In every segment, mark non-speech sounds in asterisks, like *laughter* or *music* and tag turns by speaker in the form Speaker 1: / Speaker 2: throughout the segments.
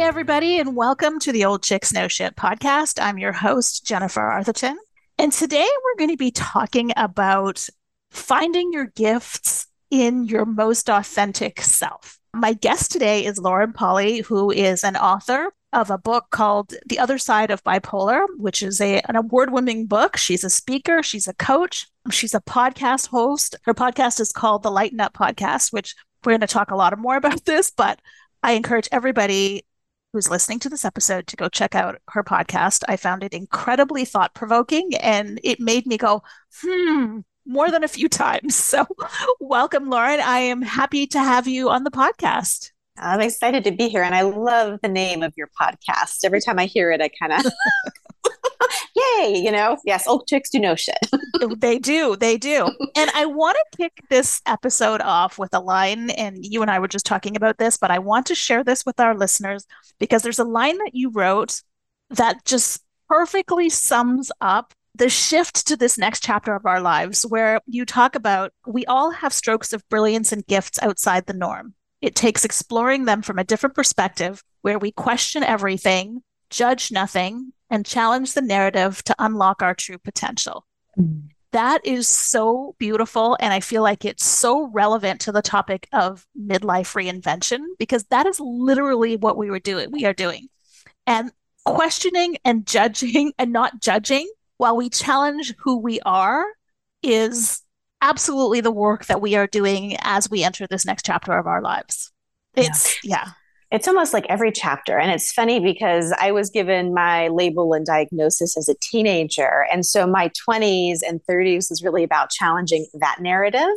Speaker 1: Hey, everybody, and welcome to the Old Chicks Know Shit podcast. I'm your host, Jennifer Arthurton. And today we're going to be talking about finding your gifts in your most authentic self. My guest today is Lauren Polly, who is an author of a book called The Other Side of Bipolar, which is a, an award winning book. She's a speaker, she's a coach, she's a podcast host. Her podcast is called the Lighten Up Podcast, which we're going to talk a lot more about this, but I encourage everybody who's listening to this episode to go check out her podcast. I found it incredibly thought provoking and it made me go, hmm, more than a few times. *laughs* So, welcome, Lauren. I am happy to have you on the podcast.
Speaker 2: I'm excited to be here. And I love the name of your podcast. Every time I hear it, I kind of *laughs* yay, you know, yes, old chicks do know shit. *laughs*
Speaker 1: they do, they do. And I want to kick this episode off with a line, and you and I were just talking about this, but I want to share this with our listeners because there's a line that you wrote that just perfectly sums up the shift to this next chapter of our lives, where you talk about we all have strokes of brilliance and gifts outside the norm. It takes exploring them from a different perspective where we question everything, judge nothing, and challenge the narrative to unlock our true potential. Mm. That is so beautiful. And I feel like it's so relevant to the topic of midlife reinvention because that is literally what we were doing. We are doing. And questioning and judging *laughs* and not judging while we challenge who we are is absolutely the work that we are doing as we enter this next chapter of our lives. It's, yeah. yeah
Speaker 2: it's almost like every chapter. And it's funny because I was given my label and diagnosis as a teenager. And so my 20s and 30s was really about challenging that narrative.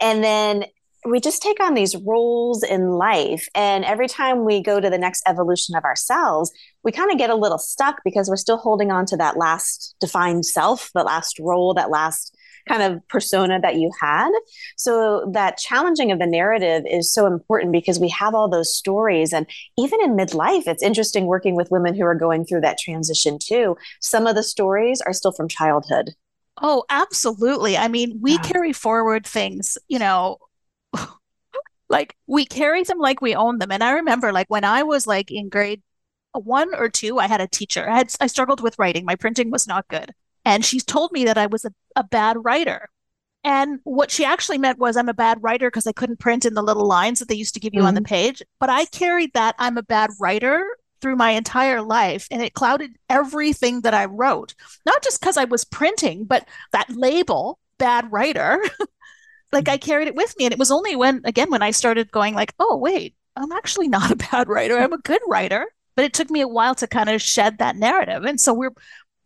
Speaker 2: And then we just take on these roles in life. And every time we go to the next evolution of ourselves, we kind of get a little stuck because we're still holding on to that last defined self, the last role, that last kind of persona that you had. So that challenging of the narrative is so important because we have all those stories. And even in midlife, it's interesting working with women who are going through that transition too. Some of the stories are still from childhood.
Speaker 1: Oh, absolutely. I mean, we carry forward things, you know, *laughs* like we carry them like we own them. And I remember like when I was like in grade one or two, I had a teacher. I had I struggled with writing. My printing was not good. And she's told me that I was a, a bad writer. And what she actually meant was I'm a bad writer because I couldn't print in the little lines that they used to give you mm-hmm. on the mm-hmm. page. But I carried that I'm a bad writer through my entire life and it clouded everything that I wrote. Not just because I was printing, but that label, bad writer, *laughs* like I carried it with me. And it was only when, again, when I started going like, oh, wait, I'm actually not a *laughs* bad writer. I'm a good writer. But it took me a while to kind of shed that narrative. And so we're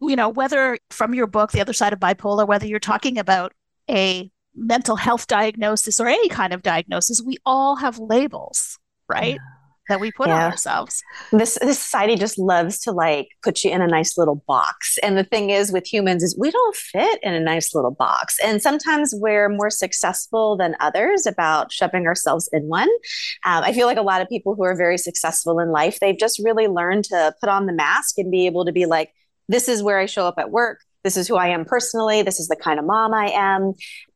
Speaker 1: you know, whether from your book, The Other Side of Bipolar, whether you're talking about a mental health diagnosis or any kind of diagnosis, we all have labels, right? Yeah. That we put yeah. on ourselves.
Speaker 2: This this society just loves to like put you in a nice little box. And the thing is with humans is we don't fit in a nice little box. And sometimes we're more successful than others about shoving ourselves in one. Um, I feel like a lot of people who are very successful in life, they've just really learned to put on the mask and be able to be like, this is where I show up at work. This is who I am personally. This is the kind of mom I am.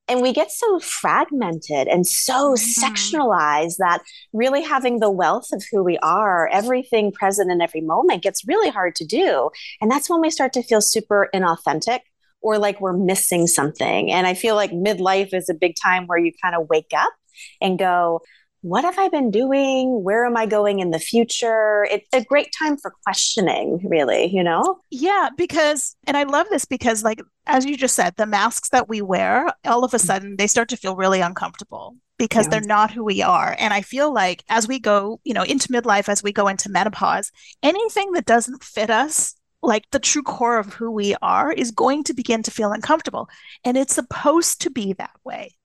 Speaker 2: And we get so fragmented and so mm-hmm. sectionalized that really having the wealth of who we are, everything present in every moment, gets really hard to do. And that's when we start to feel super inauthentic or like we're missing something. And I feel like midlife is a big time where you kind of wake up and go, what have I been doing? Where am I going in the future? It's a great time for questioning, really, you know?
Speaker 1: Yeah, because, and I love this because, like, as you just said, the masks that we wear, all of a mm. sudden, they start to feel really uncomfortable because yeah. they're not who we are. And I feel like as we go, you know, into midlife, as we go into menopause, anything that doesn't fit us like the true core of who we are is going to begin to feel uncomfortable. And it's supposed to be that way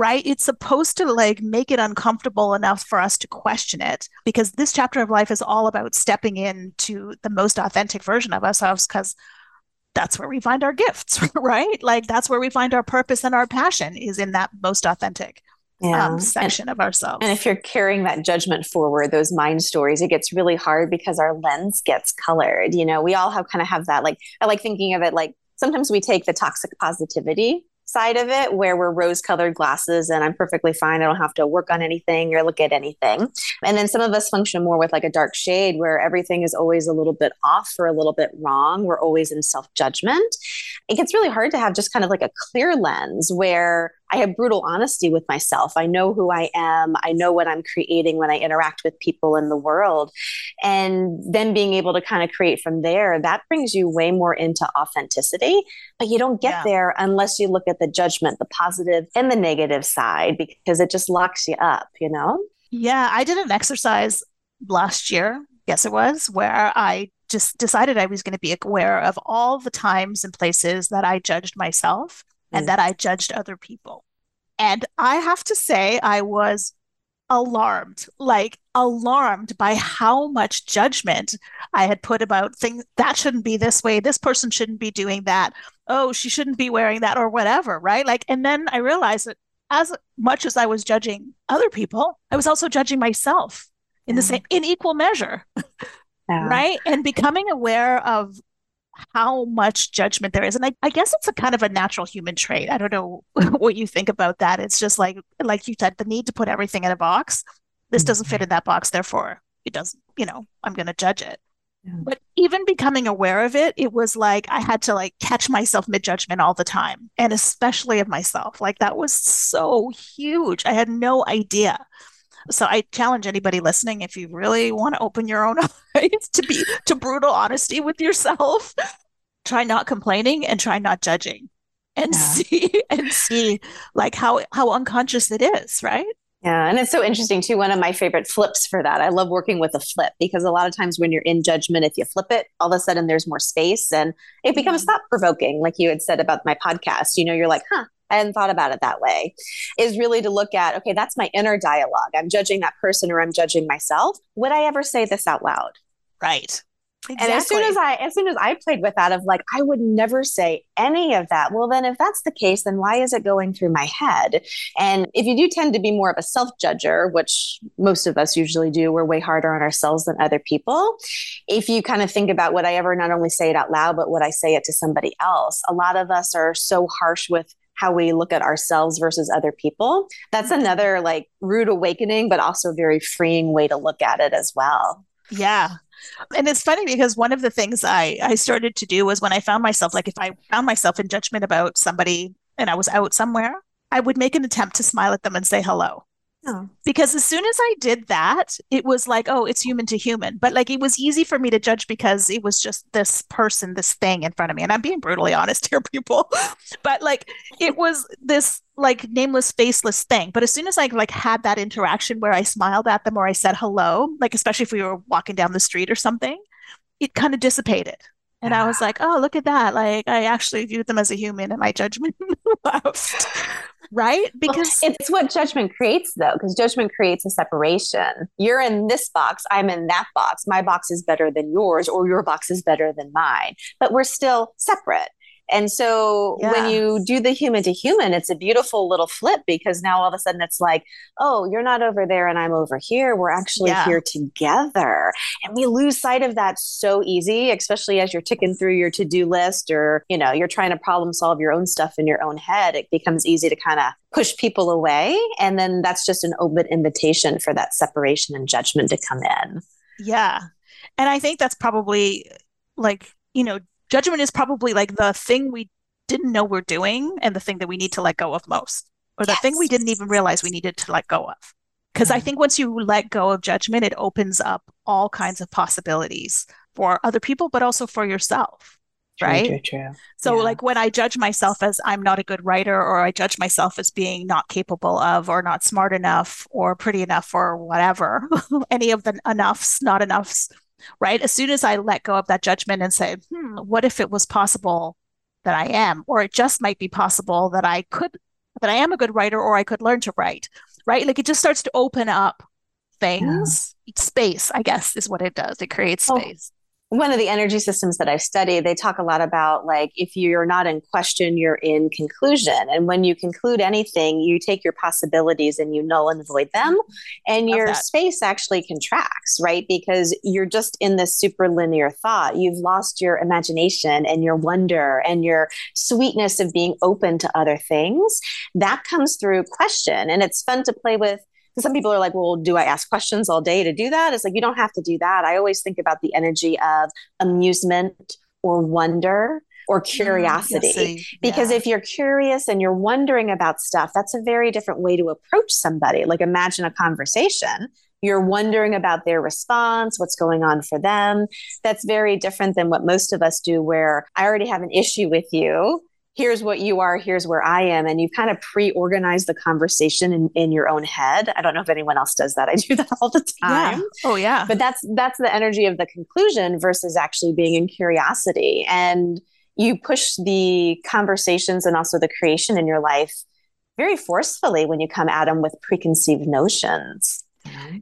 Speaker 1: right? It's supposed to like make it uncomfortable enough for us to question it because this chapter of life is all about stepping into the most authentic version of ourselves because that's where we find our gifts, *laughs* right? Like that's where we find our purpose and our passion is in that most authentic yeah. um, section
Speaker 2: and,
Speaker 1: of ourselves.
Speaker 2: And if you're carrying that judgment forward, those mind stories, it gets really hard because our lens gets colored. You know, we all have kind of have that. Like I like thinking of it like sometimes we take the toxic positivity side of it where we're rose colored glasses and I'm perfectly fine. I don't have to work on anything or look at anything. And then some of us function more with like a dark shade where everything is always a little bit off or a little bit wrong. We're always in self judgment. It gets really hard to have just kind of like a clear lens where I have brutal honesty with myself. I know who I am. I know what I'm creating when I interact with people in the world. And then being able to kind of create from there, that brings you way more into authenticity. But you don't get yeah. there unless you look at the judgment, the positive and the negative side, because it just locks you up, you know?
Speaker 1: Yeah. I did an exercise last year, yes, it was, where I just decided I was going to be aware of all the times and places that I judged myself and mm. that I judged other people. And I have to say, I was alarmed, like alarmed by how much judgment I had put about things that shouldn't be this way. This person shouldn't be doing that. Oh, she shouldn't be wearing that or whatever. Right. Like, and then I realized that as much as I was judging other people, I was also judging myself in the same, in equal measure. *laughs* Yeah. Right. And becoming aware of how much judgment there is. And I, I guess it's a kind of a natural human trait. I don't know *laughs* what you think about that. It's just like, like you said, the need to put everything in a box. This doesn't fit mm-hmm. in that box, therefore it doesn't, you know, I'm going to judge it. Yeah. But even becoming aware of it, it was like I had to like catch myself mid judgment all the time, and especially of myself. Like that was so huge. I had no idea. So I challenge anybody listening if you really want to open your own *laughs* eyes to be to brutal honesty with yourself, *laughs* try not complaining and try not judging and yeah. see *laughs* and see like how how unconscious it is, right?
Speaker 2: Yeah, and it's so interesting too. One of my favorite flips for that. I love working with a flip because a lot of times when you're in judgment, if you flip it, all of a sudden there's more space and it becomes mm-hmm. thought provoking, like you had said about my podcast. You know, you're like, huh, I hadn't thought about it that way, is really to look at, okay, that's my inner dialogue. I'm judging that person or I'm judging myself. Would I ever say this out loud?
Speaker 1: Right.
Speaker 2: Exactly. And as soon as I as soon as I played with that of like I would never say any of that. Well then if that's the case then why is it going through my head? And if you do tend to be more of a self-judger, which most of us usually do, we're way harder on ourselves than other people. If you kind of think about would I ever not only say it out loud but would I say it to somebody else? A lot of us are so harsh with how we look at ourselves versus other people. That's another like rude awakening, but also very freeing way to look at it as well.
Speaker 1: Yeah. And it's funny because one of the things I, I started to do was when I found myself, like if I found myself in judgment about somebody and I was out somewhere, I would make an attempt to smile at them and say hello. Oh. Because as soon as I did that, it was like, oh, it's human to human. But like it was easy for me to judge because it was just this person, this thing in front of me. And I'm being brutally *laughs* honest here, people. *laughs* but like it was this like nameless, faceless thing. But as soon as I like had that interaction where I smiled at them or I said hello, like especially if we were walking down the street or something, it kind of dissipated. And I was ah. like, oh, look at that. Like I actually viewed them as a human and my judgment *laughs* left right?
Speaker 2: Because well, it's what judgment creates, though, because judgment creates a separation. You're in this box, I'm in that box. My box is better than yours, or your box is better than mine, but we're still separate. And so yeah. when you do the human to human, it's a beautiful little flip because now all of a sudden it's like, oh, you're not over there and I'm over here. We're actually yeah. here together. And we lose sight of that so easy, especially as you're ticking through your to-do list or, you know, you're trying to problem solve your own stuff in your own head. It becomes easy to kind of push people away. And then that's just an open invitation for that separation and judgment to come in.
Speaker 1: Yeah. And I think that's probably like, you know, judgment is probably like the thing we didn't know we're doing and the thing that we need to let go of most or the yes. thing we didn't even realize we needed to let go of because mm-hmm. i think once you let go of judgment it opens up all kinds of possibilities for other people but also for yourself true, right true, true. so yeah. like when i judge myself as i'm not a good writer or i judge myself as being not capable of or not smart enough or pretty enough or whatever *laughs* any of the enoughs not enoughs right? As soon as I let go of that judgment and say, hmm, what if it was possible that I am, or it just might be possible that I could that I am a good writer or I could learn to write, right? Like it just starts to open up things. Yeah. Space, I guess, is what it does. It creates space
Speaker 2: one of the energy systems that I've studied, they talk a lot about like if you're not in question, you're in conclusion. And when you conclude anything, you take your possibilities and you null and void them. And Love your that. space actually contracts, right? Because you're just in this super linear thought. You've lost your imagination and your wonder and your sweetness of being open to other things. That comes through question. And it's fun to play with some people are like, well, do I ask questions all day to do that? It's like, you don't have to do that. I always think about the energy of amusement or wonder or mm, curiosity. Mm, because yeah. if you're curious and you're wondering about stuff, that's a very different way to approach somebody. Like, imagine a conversation. You're wondering about their response, what's going on for them. That's very different than what most of us do, where I already have an issue with you here's what you are, here's where I am. And you kind of pre organize the conversation in, in your own head. I don't know if anyone else does that. I do that all the time.
Speaker 1: Yeah. Oh, yeah.
Speaker 2: But that's that's the energy of the conclusion versus actually being in curiosity. And you push the conversations and also the creation in your life very forcefully when you come at them with preconceived notions. Mm-hmm.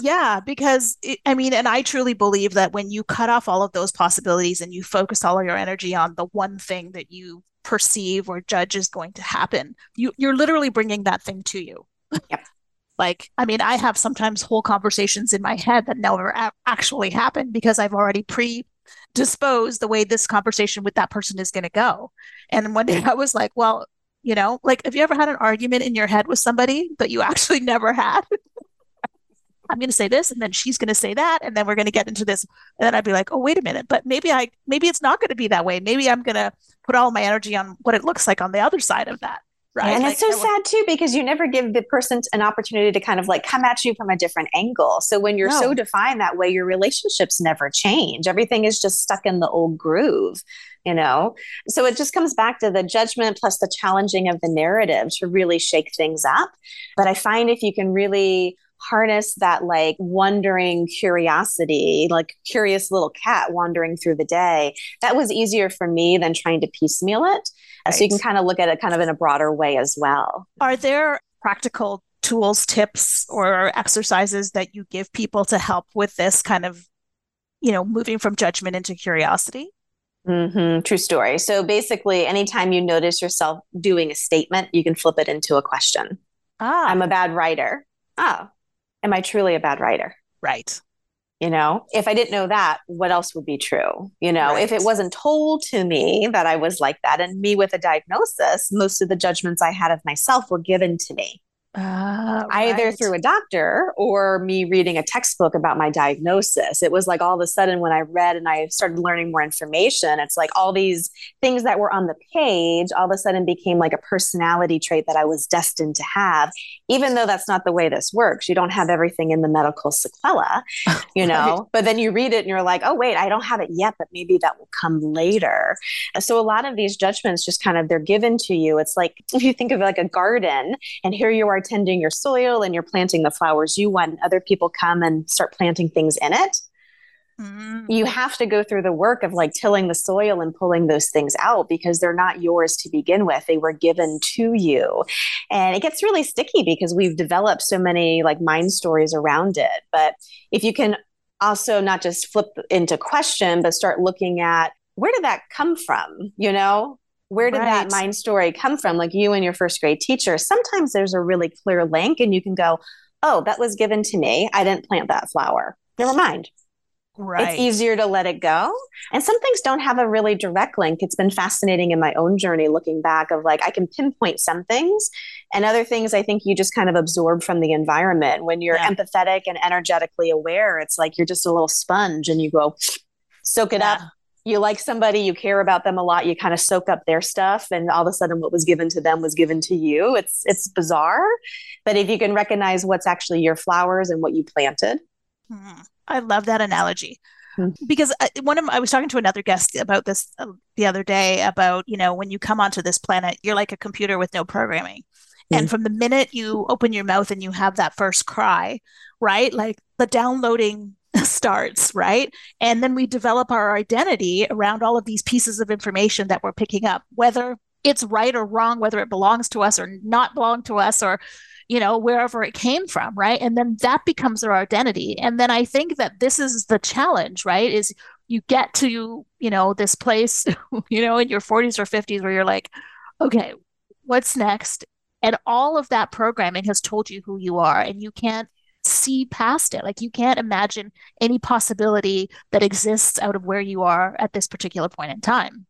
Speaker 1: Yeah, because it, I mean, and I truly believe that when you cut off all of those possibilities and you focus all of your energy on the one thing that you perceive or judge is going to happen. You you're literally bringing that thing to you.
Speaker 2: Yep. *laughs*
Speaker 1: like I mean, I have sometimes whole conversations in my head that never a- actually happen because I've already pre disposed the way this conversation with that person is going to go. And one day I was like, well, you know, like have you ever had an argument in your head with somebody that you *laughs* actually never had? I'm going to say this, and then she's going to say that, and then we're going to get into this. And then I'd be like, oh, wait a minute, but maybe I, maybe it's not going to be that way. Maybe I'm going to put all my energy on what it looks like on the other side of that. Right.
Speaker 2: And like, it's so sad too, because you never give the person an opportunity to kind of like come at you from a different angle. So when you're no. so defined that way, your relationships never change. Everything is just stuck in the old groove you know so it just comes back to the judgment plus the challenging of the narrative to really shake things up but i find if you can really harness that like wondering curiosity, like curious little cat wandering through the day. That was easier for me than trying to piecemeal it. Right. So you can kind of look at it kind of in a broader way as well.
Speaker 1: Are there practical tools, tips, or exercises that you give people to help with this kind of, you know, moving from judgment into curiosity?
Speaker 2: Mm-hmm. True story. So basically, anytime you notice yourself doing a statement, you can flip it into a question. Ah. I'm a bad writer. Oh, am I truly a bad writer?
Speaker 1: Right.
Speaker 2: You know, if I didn't know that, what else would be true? You know, right. if it wasn't told to me that I was like that and me with a diagnosis, most of the judgments I had of myself were given to me. Uh, either right. through a doctor or me reading a textbook about my diagnosis. It was like all of a sudden when I read and I started learning more information, it's like all these things that were on the page all of a sudden became like a personality trait that I was destined to have, even though that's not the way this works. You don't have everything in the medical sequela, *laughs* you know, right. but then you read it and you're like, oh, wait, I don't have it yet, but maybe that will come later. So a lot of these judgments just kind of they're given to you. It's like *laughs* if you think of like a garden and here you are are tending your soil and you're planting the flowers you want, other people come and start planting things in it. Mm-hmm. You have to go through the work of like tilling the soil and pulling those things out because they're not yours to begin with. They were given to you. And it gets really sticky because we've developed so many like mind stories around it. But if you can also not just flip into question, but start looking at where did that come from? You know, where did right. that mind story come from? Like you and your first grade teacher, sometimes there's a really clear link and you can go, oh, that was given to me. I didn't plant that flower. Never mind. Right. It's easier to let it go. And some things don't have a really direct link. It's been fascinating in my own journey looking back of like I can pinpoint some things and other things I think you just kind of absorb from the environment. When you're yeah. empathetic and energetically aware, it's like you're just a little sponge and you go soak it yeah. up, you like somebody, you care about them a lot, you kind of soak up their stuff, and all of a sudden what was given to them was given to you. It's it's bizarre. But if you can recognize what's actually your flowers and what you planted.
Speaker 1: Hmm. I love that analogy. Hmm. Because uh, one of I was talking to another guest about this uh, the other day about, you know, when you come onto this planet, you're like a computer with no programming. And hmm. from the minute you open your mouth and you have that first cry, right? Like the downloading *laughs* starts, right? And then we develop our identity around all of these pieces of information that we're picking up, whether it's right or wrong, whether it belongs to us or not belong to us or, you know, wherever it came from, right? And then that becomes our identity. And then I think that this is the challenge, right? Is you get to, you know, this place, *laughs* you know, in your 40s or 50s where you're like, okay, what's next? And all of that programming has told you who you are, and you can't see past it. Like you can't imagine any possibility that exists out of where you are at this particular point in time.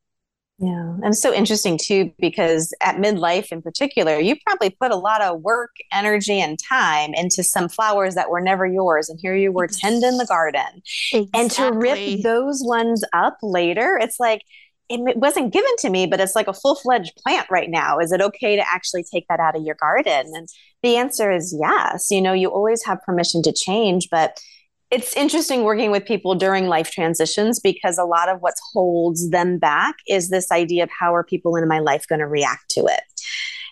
Speaker 2: Yeah. And it's so interesting too, because at midlife in particular, you probably put a lot of work, energy, and time into some flowers that were never yours. And here you were tending the garden. Exactly. And to rip those ones up later, it's like, it wasn't given to me, but it's like a full fledged plant right now. Is it okay to actually take that out of your garden? And the answer is yes. You know, you always have permission to change, but it's interesting working with people during life transitions because a lot of what holds them back is this idea of how are people in my life going to react to it.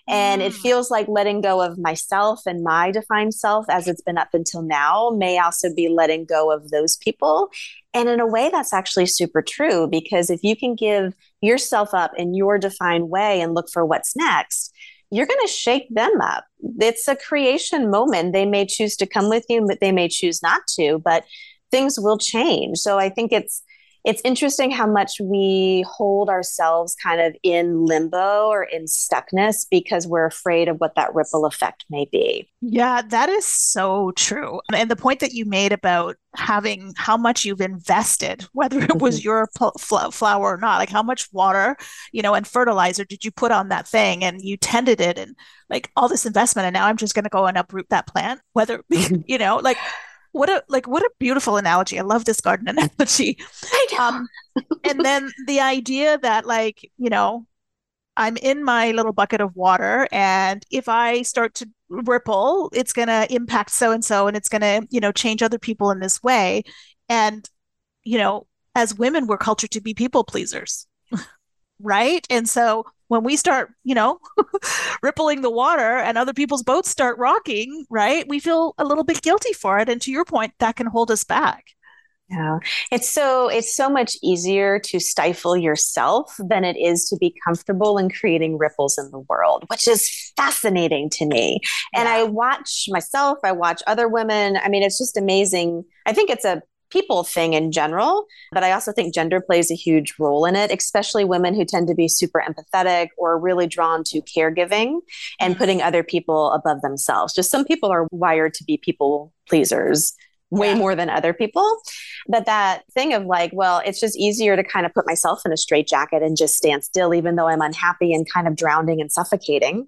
Speaker 2: And it mm. feels like letting go of myself and my defined self as it's been up until now may also be letting go of those people. And in a way, that's actually super true because if you can give yourself up in your defined way and look for what's next, you're going to shake them up. It's a creation moment. They may choose to come with you, but they may choose not to, but things will change. So I think it's it's interesting how much we hold ourselves kind of in limbo or in stuckness because we're afraid of what that ripple effect may be.
Speaker 1: Yeah, that is so true. And the point that you made about having how much you've invested, *laughs* whether it was mm-hmm. your flower or not, like how much water, you know, and fertilizer did you put on that thing and you tended it and like all this investment. And now I'm just going to go and uproot that plant, whether, *laughs* mm-hmm. you know, like what a like what a beautiful analogy. I love this garden *laughs* analogy. Um, and then the idea that like, you know, I'm in my little bucket of water and if I start to ripple, it's going to impact so and so and it's going to, you know, change other people in this way. And you know, as women we're cultured to be people pleasers. *laughs* right? And so when we start, you know, *laughs* rippling the water and other people's boats start rocking, right? We feel a little bit guilty for it. And to your point, that can hold us back.
Speaker 2: Yeah. It's so it's so much easier to stifle yourself than it is to be comfortable in creating ripples in the world, which is fascinating to me. And I watch myself, I watch other women. I mean, it's just amazing. I think it's a people thing in general. But I also think gender plays a huge role in it, especially women who tend to be super empathetic or really drawn to caregiving and mm-hmm. putting other people above themselves. Just some people are wired to be people pleasers way yeah. more than other people. But that thing of like, well, it's just easier to kind of put myself in a straitjacket and just stand still, even though I'm unhappy and kind of drowning and suffocating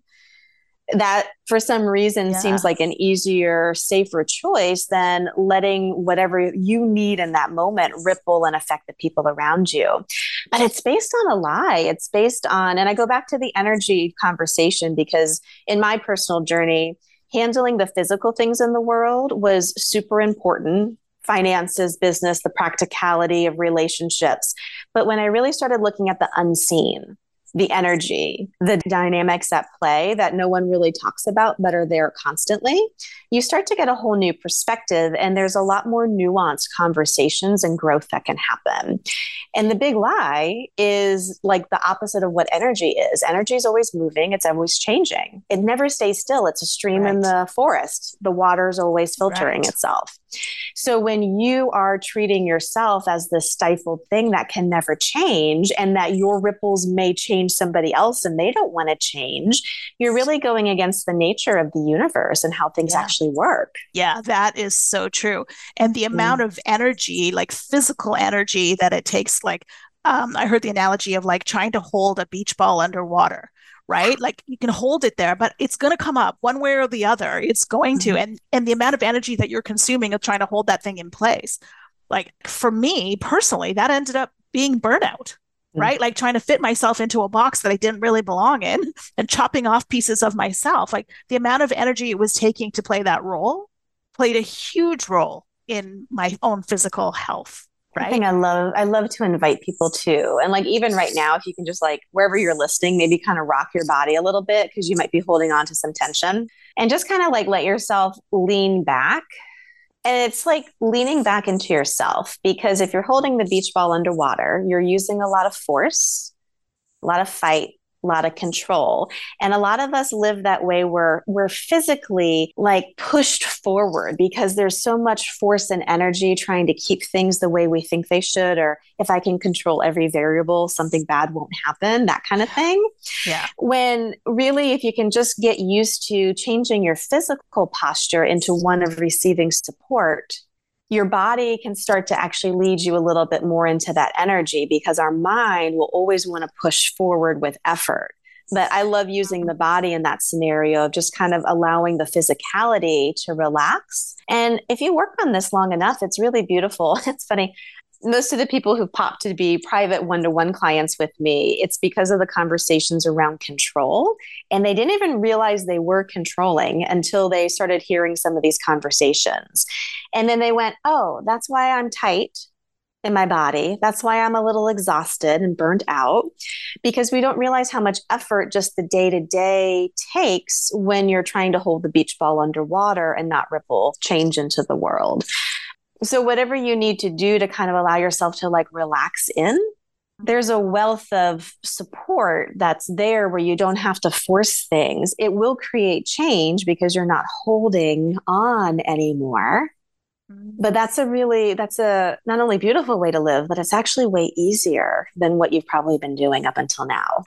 Speaker 2: that for some reason yeah. seems like an easier, safer choice than letting whatever you need in that moment ripple and affect the people around you. But it's based on a lie. It's based on, and I go back to the energy conversation because in my personal journey, handling the physical things in the world was super important finances, business, the practicality of relationships. But when I really started looking at the unseen, the energy, the dynamics at play that no one really talks about but are there constantly, you start to get a whole new perspective. And there's a lot more nuanced conversations and growth that can happen. And the big lie is like the opposite of what energy is. Energy is always moving, it's always changing. It never stays still. It's a stream right. in the forest. The water is always filtering right. itself. So when you are treating yourself as this stifled thing that can never change and that your ripples may change somebody else and they don't want to change, you're really going against the nature of the universe and how things yeah. actually work.
Speaker 1: Yeah, that is so true. And the amount mm. of energy, like physical energy that it takes like um, I heard the analogy of like trying to hold a beach ball underwater, right? Like you can hold it there, but it's going to come up one way or the other. It's going mm-hmm. to, and and the amount of energy that you're consuming of trying to hold that thing in place. Like for me personally, that ended up being burnout, mm-hmm. right? Like trying to fit myself into a box that I didn't really belong in, *laughs* and chopping off pieces of myself. Like the amount of energy it was taking to play that role played a huge role in my own physical health right?
Speaker 2: thing I love, I love to invite people to, and like even right now, if you can just like wherever you're listening, maybe kind of rock your body a little bit because you might be holding on to some tension, and just kind of like let yourself lean back. And it's like leaning back into yourself because if you're holding the beach ball underwater, you're using a lot of force, a lot of fight, a lot of control. And a lot of us live that way where we're physically like pushed forward because there's so much force and energy trying to keep things the way we think they should, or if I can control every variable, something bad won't happen, that kind of thing.
Speaker 1: Yeah.
Speaker 2: When really, if you can just get used to changing your physical posture into one of receiving support, your body can start to actually lead you a little bit more into that energy because our mind will always want to push forward with effort. But I love using the body in that scenario of just kind of allowing the physicality to relax. And if you work on this long enough, it's really beautiful. *laughs* It's funny most of the people who pop to be private one-to-one clients with me it's because of the conversations around control. And they didn't even realize they were controlling until they started hearing some of these conversations. And then they went oh that's why i'm tight in my body. That's why i'm a little exhausted and burned out. Because we don't realize how much effort just the day to day takes when you're trying to hold the beach ball underwater and not ripple change into the world so whatever you need to do to kind of allow yourself to like relax in there's a wealth of support that's there where you don't have to force things. It will create change because you're not holding on anymore. Mm-hmm. but that's a really that's a not only beautiful way to live but it's actually way easier than what you've probably been doing up until now.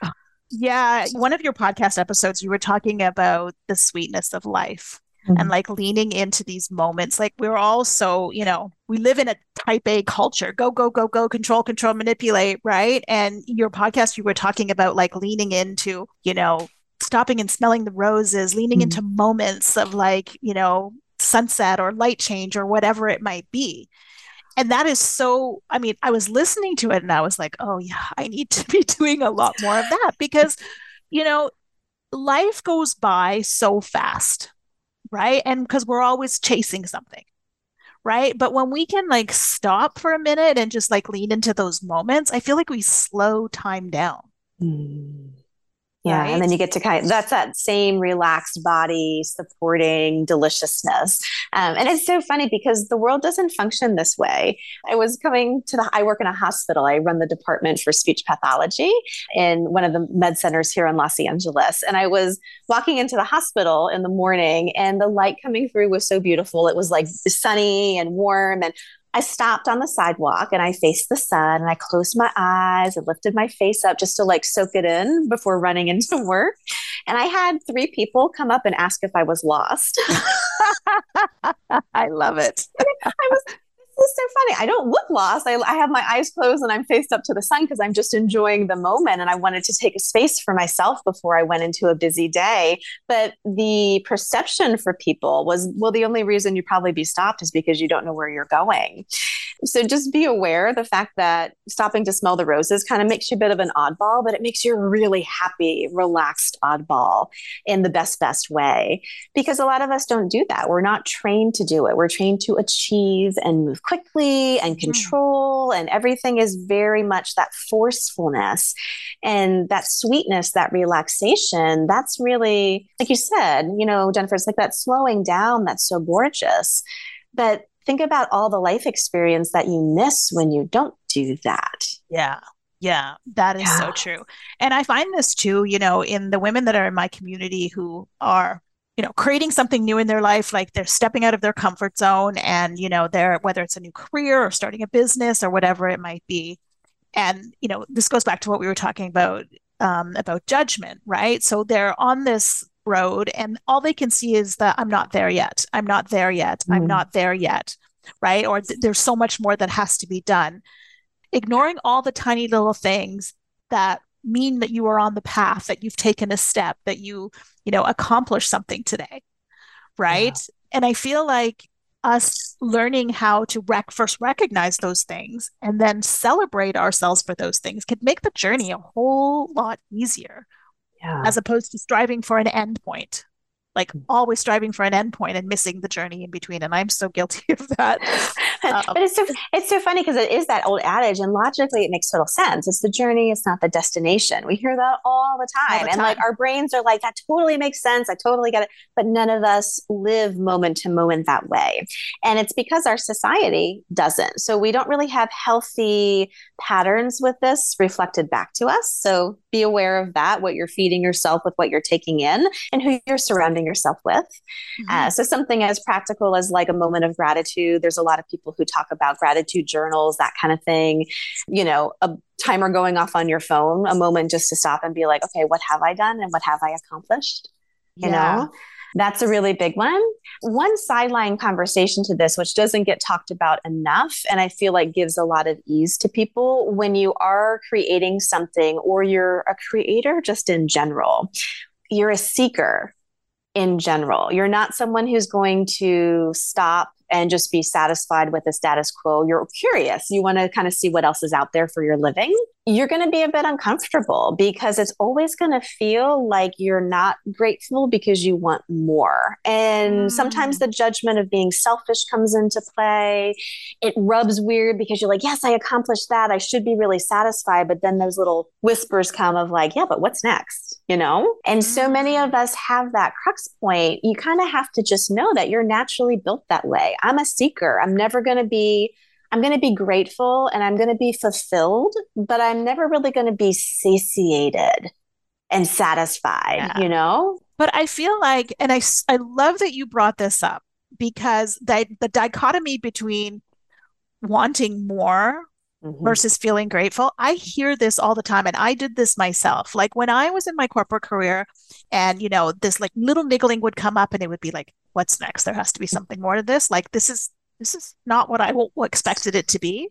Speaker 1: Yeah. One of your podcast episodes you were talking about the sweetness of life mm-hmm. and like leaning into these moments. Like we're all so, you know, we live in a type A culture go, go, go, go, control, control, manipulate, right? And your podcast, you were talking about like leaning into, you know, stopping and smelling the roses, leaning mm-hmm. into moments of like, you know, sunset or light change or whatever it might be. And that is so, I mean, I was listening to it and I was like, oh, yeah, *laughs* I need to be doing a lot more of that because, you know, life goes by so fast right? And because we're always chasing something, right? But when we can like stop for a minute and just like lean into those moments, I feel like we slow time down.
Speaker 2: Mm. Yeah. Right? And then you get to kind of, that's that same relaxed body supporting deliciousness. Um, and it's so funny because the world doesn't function this way. I was coming to the, I work in a hospital. I run the department for speech pathology in one of the med centers here in Los Angeles. And I was walking into the hospital in the morning and the light coming through was so beautiful. It was like sunny and warm. And I stopped on the sidewalk and I faced the sun and I closed my eyes and lifted my face up just to like soak it in before running *laughs* into work. And I had three people come up and ask if I was lost. *laughs*
Speaker 1: I love it. *laughs*
Speaker 2: I was this is so funny. I don't look lost. I, I have my eyes closed and I'm faced up to the sun because I'm just enjoying the moment. And I wanted to take a space for myself before I went into a busy day. But the perception for people was, well, the only reason you probably be stopped is because you don't know where you're going. So just be aware the fact that stopping to smell the roses kind of makes you a bit of an oddball, but it makes you a really happy, relaxed oddball in the best, best way. Because a lot of us don't do that. We're not trained to do it. We're trained to achieve and move quickly and hmm. control, mm. and everything is very much that forcefulness and that sweetness, that relaxation. That's really, like you said, you know, Jennifer, it's like that slowing down that's so gorgeous. But think about all the life experience that you miss when you don't do that.
Speaker 1: Yeah. Yeah, that is yeah. so true. And I find this too, you know, in the women that are in my community who are, you know, creating something new in their life, like they're stepping out of their comfort zone and, you know, they're whether it's a new career or starting a business or whatever it might be. And, you know, this goes back to what we were talking about um, about judgment, right? So they're on this road and all they can see is that I'm not there yet. I'm not there yet. Mm. I'm not there yet. Right. Or th- there's so much more that has to be done. Ignoring all the tiny little things that mean that you are on the path, that you've taken a step, that you, you know, accomplished something today. Right. Yeah. And I feel like us learning how to rec- first recognize those things and then celebrate ourselves for those things could make the journey a whole lot easier yeah. as opposed to striving for an end point like mm. always striving for an endpoint and missing the journey in between. And I'm so guilty *laughs* of that. *laughs*
Speaker 2: Um, but it's so it's so funny because it is that old adage, and logically it makes total sense. It's the journey, it's not the destination. We hear that all the time, all the and like our brains are like, that totally makes sense. I totally get it. But none of us live moment to moment that way, and it's because our society doesn't. So we don't really have healthy patterns with this reflected back to us. So be aware of that, what you're feeding yourself with what you're taking in, and who you're surrounding yourself with. Mm-hmm. Uh, so, something as practical as like a moment of gratitude. There's a lot of people who talk about gratitude journals, that kind of thing. You know, a timer going off on your phone, a moment just to stop and be like, okay, what have I done and what have I accomplished? You yeah. know? That's a really big one. One sideline conversation to this, which doesn't get talked about enough, and I feel like gives a lot of ease to people when you are creating something or you're a creator just in general, you're a seeker in general. You're not someone who's going to stop and just be satisfied with the status quo. You're curious. You want to kind of see what else is out there for your living. You're going to be a bit uncomfortable because it's always going to feel like you're not grateful because you want more. And mm. sometimes the judgment of being selfish comes into play. It rubs weird because you're like, yes, I accomplished that. I should be really satisfied. But then those little whispers come of like, yeah, but what's next? You know? And so many of mm. us have that crux point. You kind of have to just know that you're naturally built that way. I'm a seeker. I'm never going to be I'm going to be grateful and I'm going to be fulfilled, but I'm never really going to be satiated and satisfied, yeah. you know?
Speaker 1: But I feel like and I I love that you brought this up because the the dichotomy between wanting more mm-hmm. versus feeling grateful. I hear this all the time and I did this myself. Like when I was in my corporate career and you know this like little niggling would come up and it would be like what's next? There has to be something more to this. Like this is this is not what I expected it to be.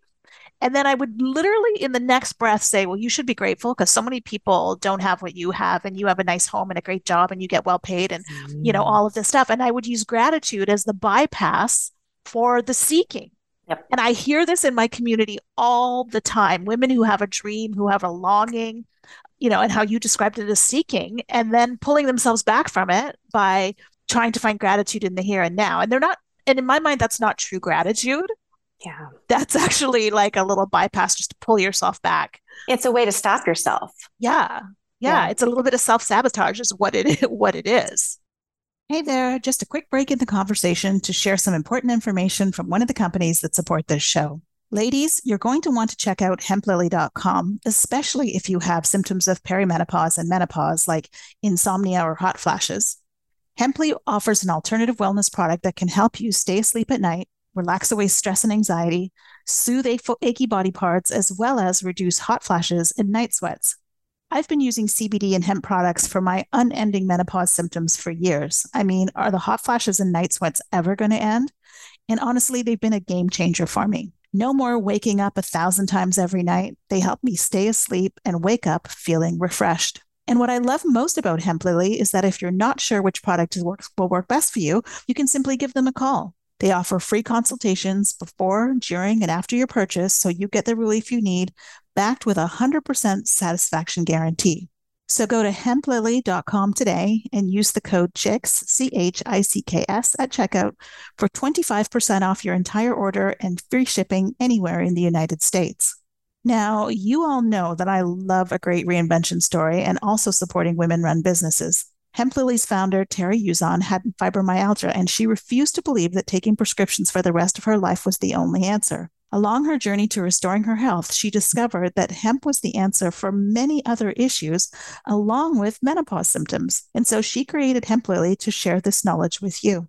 Speaker 1: And then I would literally in the next breath say, well, you should be grateful because so many people don't have what you have and you have a nice home and a great job and you get well paid and, mm. you know, all of this stuff. And I would use gratitude as the bypass for the seeking. Yep. And I hear this in my community all the time women who have a dream, who have a longing, you know, and how you described it as seeking, and then pulling themselves back from it by trying to find gratitude in the here and now. And they're not, and in my mind, that's not true gratitude.
Speaker 2: Yeah.
Speaker 1: That's actually like a little bypass just to pull yourself back.
Speaker 2: It's a way to stop yourself.
Speaker 1: Yeah. Yeah. yeah. It's a little bit of self sabotage, is what it *laughs* what it is. Hey there, just a quick break in the conversation to share some important information from one of the companies that support this show. Ladies, you're going to want to check out hemplily.com, especially if you have symptoms of perimenopause and menopause like insomnia or hot flashes. Hemp Lily offers an alternative wellness product that can help you stay asleep at night, relax away stress and anxiety, soothe achy body parts, as well as reduce hot flashes and night sweats. I've been using CBD and hemp products for my unending menopause symptoms for years. I mean, are the hot flashes and night sweats ever going to end? And honestly, they've been a game changer for me. No more waking up a thousand times every night. They help me stay asleep and wake up feeling refreshed. And what I love most about Hemp Lily is that if you're not sure which product will work best for you, you can simply give them a call. They offer free consultations before, during, and after your purchase so you get the relief you need backed with a 100% satisfaction guarantee. So go to hemplily.com today and use the code CHICKS, C H I C K S, at checkout for 25% off your entire order and free shipping anywhere in the United States. Now, you all know that I love a great reinvention story and also supporting women run businesses. Hemp Lily's founder, Terry Uzon, had fibromyalgia, and she refused to believe that taking prescriptions for the rest of her life was the only answer. Along her journey to restoring her health, she discovered that hemp was the answer for many other issues, along with menopause symptoms. And so she created Hemp Lily to share this knowledge with you.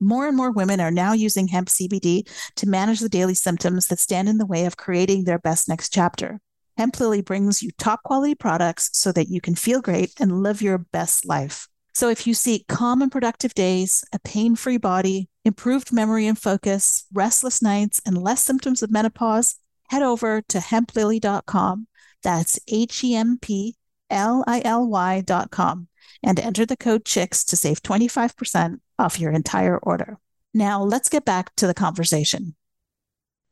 Speaker 1: More and more women are now using hemp CBD to manage the daily symptoms that stand in the way of creating their best next chapter. Hemp Lily brings you top quality products so that you can feel great and live your best life. So if you seek calm and productive days, a pain free body, improved memory and focus, restless nights, and less symptoms of menopause, head over to hemplily.com. That's H E M P L I L Y.com and enter the code CHICKS to save 25% off your entire order. Now, let's get back to the conversation.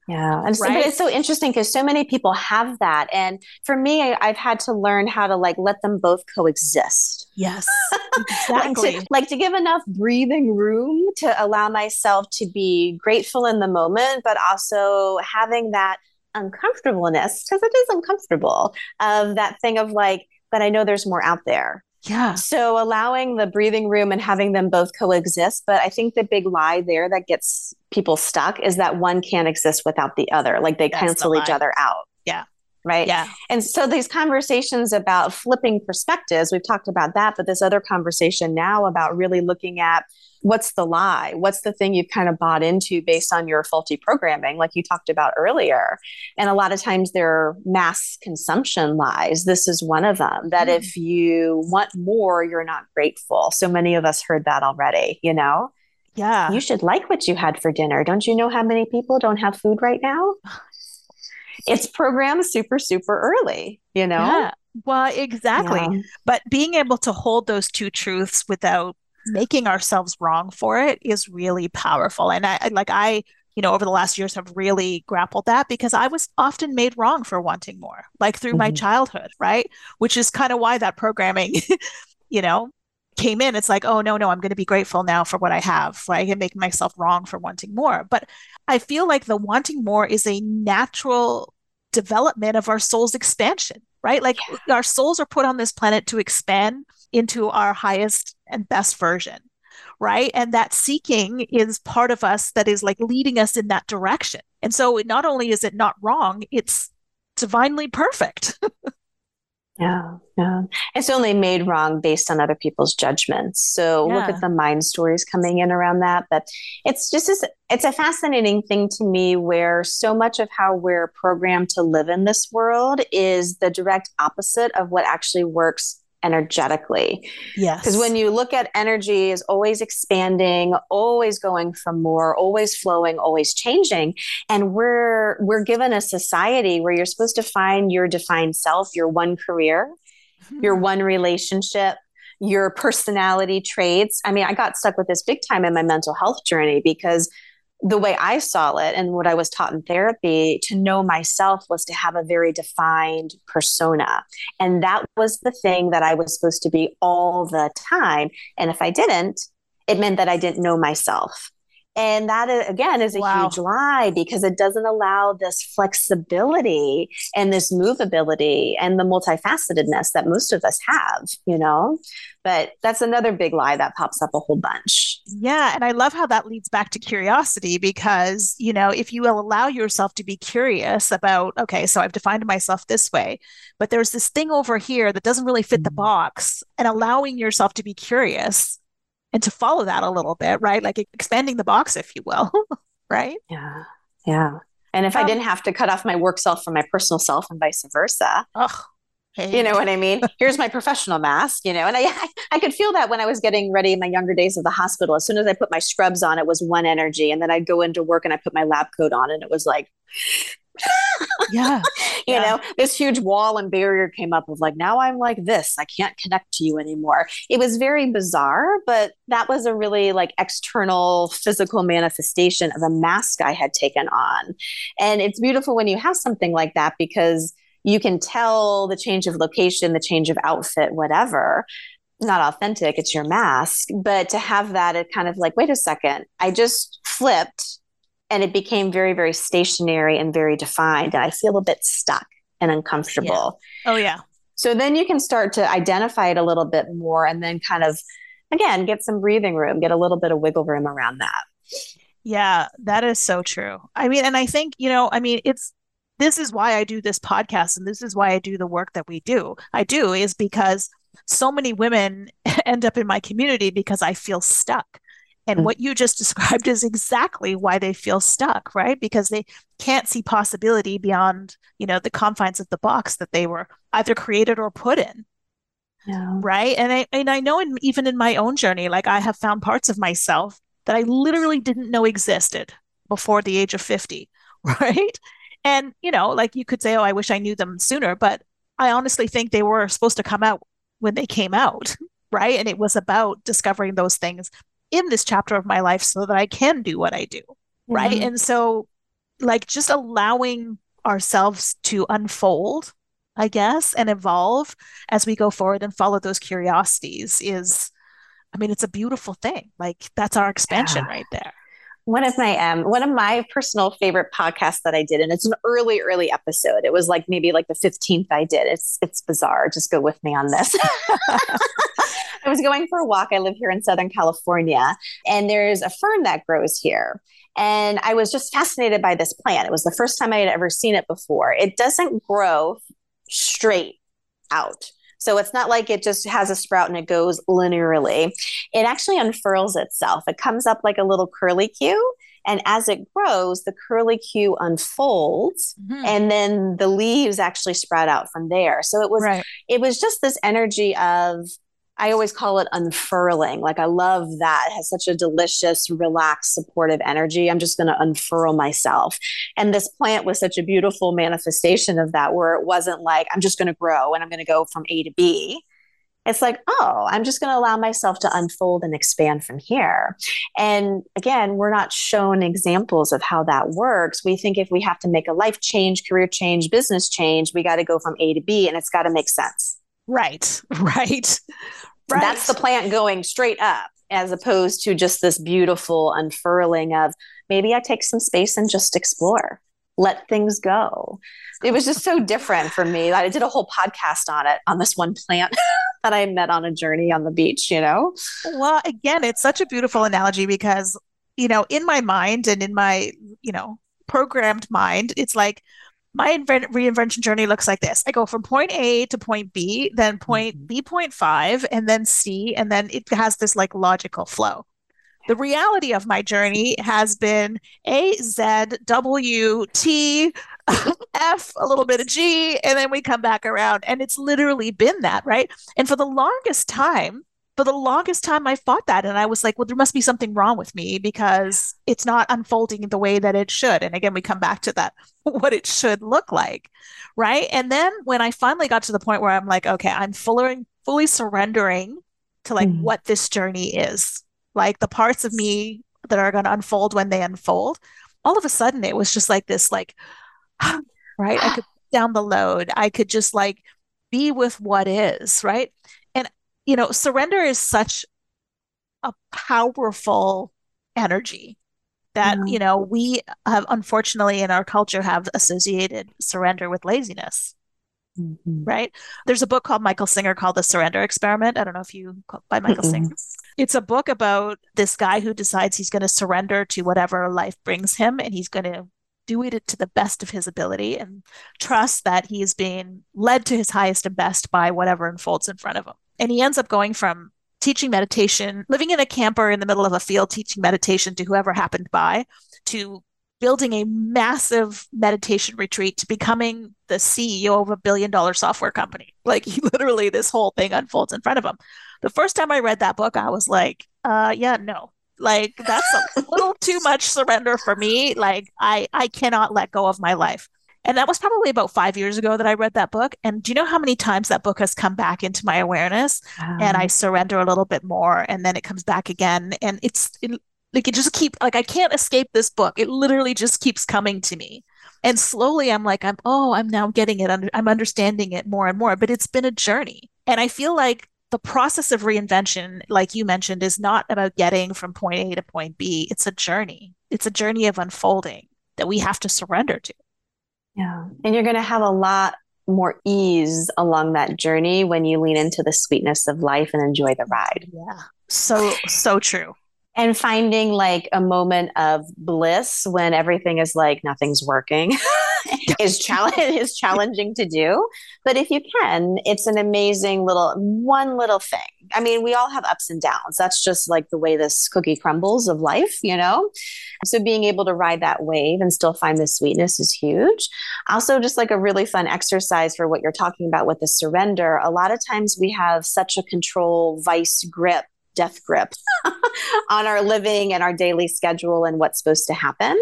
Speaker 2: Yeah. And so, right? but it's so interesting because so many people have that. And for me, I, have had to learn how to like let them both coexist.
Speaker 1: Yes.
Speaker 2: Exactly. *laughs* like, to, like to give enough breathing room to allow myself to be grateful in the moment, but also having that uncomfortableness, because it is uncomfortable, of that thing of like, but I know there's more out there.
Speaker 1: Yeah.
Speaker 2: So allowing the breathing room and having them both coexist. But I think the big lie there that gets people stuck is that one can't exist without the other. Like they That's cancel the each other out.
Speaker 1: Yeah.
Speaker 2: Right?
Speaker 1: Yeah.
Speaker 2: And so these conversations about flipping perspectives, we've talked about that, but this other conversation now about really looking at what's the lie? What's the thing you've kind of bought into based on your faulty programming, like you talked about earlier? And a lot of times they're mass consumption lies. This is one of them that mm. if you want more, you're not grateful. So many of us heard that already, you know?
Speaker 1: Yeah.
Speaker 2: You should like what you had for dinner. Don't you know how many people don't have food right now? *laughs* It's programmed super, super early, you know? Yeah.
Speaker 1: Well, exactly. Yeah. But being able to hold those two truths without making ourselves wrong for it is really powerful. And I like I, you know, over the last years have really grappled that because I was often made wrong for wanting more, like through mm-hmm. my childhood, right? Which is kind of why that programming, *laughs* you know, came in. It's like, oh no, no, I'm going to be grateful now for what I have. Right? I can make myself wrong for wanting more. But I feel like the wanting more is a natural development of our soul's expansion, right? Like yeah. our souls are put on this planet to expand into our highest and best version right and that seeking is part of us that is like leading us in that direction and so not only is it not wrong it's divinely perfect *laughs*
Speaker 2: yeah yeah. It's only made wrong based on other people's judgments. So yeah. look at the mind stories coming in around that. But it's just this, it's a fascinating thing to me where so much of how we're programmed to live in this world is the direct opposite of what actually works energetically.
Speaker 1: Yes.
Speaker 2: Because when you look at energy is always expanding, always going for more, always flowing, always changing. And we're we're given a society where you're supposed to find your defined self, your one career, mm-hmm. your one relationship, your personality traits. I mean, I got stuck with this big time in my mental health journey because the way I saw it and what I was taught in therapy to know myself was to have a very defined persona. And that was the thing that I was supposed to be all the time. And if I didn't, it meant that I didn't know myself. And that again is a wow. huge lie because it doesn't allow this flexibility and this movability and the multifacetedness that most of us have, you know? But that's another big lie that pops up a whole bunch.
Speaker 1: Yeah. And I love how that leads back to curiosity because, you know, if you will allow yourself to be curious about, okay, so I've defined myself this way, but there's this thing over here that doesn't really fit the mm-hmm. box, and allowing yourself to be curious and to follow that a little bit, right? Like expanding the box, if you will, *laughs* right?
Speaker 2: Yeah. Yeah. And if um, I didn't have to cut off my work self from my personal self and vice versa,
Speaker 1: oh,
Speaker 2: hey. you know what I mean? *laughs* Here's my professional mask, you know, and I, *laughs* I, I could feel that when I was getting ready in my younger days of the hospital. As soon as I put my scrubs on, it was one energy. And then I'd go into work and I put my lab coat on and it was like,
Speaker 1: yeah. *laughs*
Speaker 2: you
Speaker 1: yeah.
Speaker 2: know, this huge wall and barrier came up of like, now I'm like this. I can't connect to you anymore. It was very bizarre, but that was a really like external physical manifestation of a mask I had taken on. And it's beautiful when you have something like that because you can tell the change of location, the change of outfit, whatever. Not authentic, it's your mask. But to have that, it kind of like, wait a second, I just flipped and it became very very stationary and very defined and i feel a bit stuck and uncomfortable.
Speaker 1: Yeah. oh yeah.
Speaker 2: So then you can start to identify it a little bit more and then kind of again get some breathing room get a little bit of wiggle room around that.
Speaker 1: Yeah that is so true. I mean and i think you know i mean it's this is why i do this podcast and this is why i do the work that we do. I do is because so many women *laughs* end up in my community because i feel stuck and mm-hmm. what you just *laughs* described is exactly why they feel stuck, right? Because they can't see possibility beyond, you know, the confines of the box that they were either created or put in.
Speaker 2: Yeah.
Speaker 1: Right. And I and I know in, even in my own journey, like I have found parts of myself that I literally didn't know existed before the age of 50. *laughs* Right. And, you know, like you could say, oh, I wish I knew them sooner, but I honestly think they were supposed to come out when they came out. *laughs* Right. And it was about discovering those things in this chapter of my life so that I can do what I do. Mm-hmm. Right. And so, like, just allowing ourselves to unfold, I guess, and evolve as we go forward and follow those curiosities is, I mean, it's a beautiful thing. Like, that's our expansion yeah. right there.
Speaker 2: One of my um one of my personal favorite podcasts that I did, and it's an early, early episode. It was like maybe like the 15th I did. It's it's bizarre. Just go with me on this. *laughs* I was going for a walk. I live here in Southern California, and there's a fern that grows here. And I was just fascinated by this plant. It was the first time I had ever seen it before. It doesn't grow straight out. So it's not like it just has a sprout and it goes linearly. It actually unfurls itself. It comes up like a little curly cue. And as it grows, the curlicue unfolds mm-hmm. and then the leaves actually sprout out from there. So it was right. it was just this energy of I always call it unfurling. Like I love that. It has such a delicious, relaxed, supportive energy. I'm just going to unfurl myself. And this plant was such a beautiful manifestation of that, where it wasn't like, I'm just going to grow and I'm going to go from A to B. It's like, oh, I'm just going to allow myself to unfold and expand from here. And again, we're not shown examples of how that works. We think if we have to make a life change, career change, business change, we got to go from A to B and it's got to make sense.
Speaker 1: Right, *laughs* right, right.
Speaker 2: That's the plant going straight up as opposed to just this beautiful unfurling of maybe I take some space and just explore, let things go. It was just so different for me. I did a whole podcast on it, on this one plant *laughs* that I met on a journey on the beach, you know?
Speaker 1: Well, again, it's such a beautiful analogy because, you know, in my mind and in my, you know, programmed mind, it's like, my invent- reinvention journey looks like this. I go from point A to point B, then point mm-hmm. B point five, and then C, and then it has this like logical flow. The reality of my journey has been A, Z, W, T, *laughs* F, a little bit of G, and then we come back around. And it's literally been that, right? And for the longest time, for the longest time I fought that and I was like, well, there must be something wrong with me because it's not unfolding the way that it should. And again, we come back to that *laughs* what it should look like. Right. And then when I finally got to the point where I'm like, okay, I'm fully fully surrendering to like mm. what this journey is, like the parts of me that are going to unfold when they unfold. All of a sudden it was just like this, like, *sighs* right. I *gasps* could put down the load. I could just like be with what is, right? You know, surrender is such a powerful energy that, yeah. you know, we have unfortunately in our culture have associated surrender with laziness. Mm-hmm. Right. There's a book called Michael Singer called The Surrender Experiment. I don't know if you by Michael mm Singer. It's a book about this guy who decides he's going to surrender to whatever life brings him and he's going to do it to the best of his ability and trust that he is being led to his highest and best by whatever unfolds in front of him and he ends up going from teaching meditation, living in a camper in the middle of a field, teaching meditation to whoever happened by, to building a massive meditation retreat to becoming the CEO of a billion dollar software company. *laughs* Like he literally, this whole thing unfolds in front of him. The first time I read that book, I was like, uh, yeah, no, like that's a little too much surrender for me. Like I, I cannot let go of my life. And that was probably about five years ago that I read that book. And do you know how many times that book has come back into my awareness? Um, and I surrender a little bit more, and then it comes back again. And it's it, like it just keep like I can't escape this book. It literally just keeps coming to me. And slowly, I'm like, I'm oh, I'm now getting it. Under, I'm understanding it more and more. But it's been a journey, and I feel like the process of reinvention, like you mentioned, is not about getting from point A to point B. It's a journey. It's a journey of unfolding that we have to surrender to.
Speaker 2: Yeah. And you're going to have a lot more ease along that journey when you lean into the sweetness of life and enjoy the ride.
Speaker 1: Yeah. So, so true
Speaker 2: and finding like a moment of bliss when everything is like nothing's working *laughs* *laughs* is challenge *laughs* is challenging to do. But if you can it's an amazing little one little thing. I mean we all have ups and downs. That's just like the way this cookie crumbles of life you know? So being able to ride that wave and still find the sweetness is huge. Also just like a really fun exercise for what you're talking about with the surrender a lot of times we have such a control vice grip death grip *laughs* on our living and our daily schedule and what's supposed to happen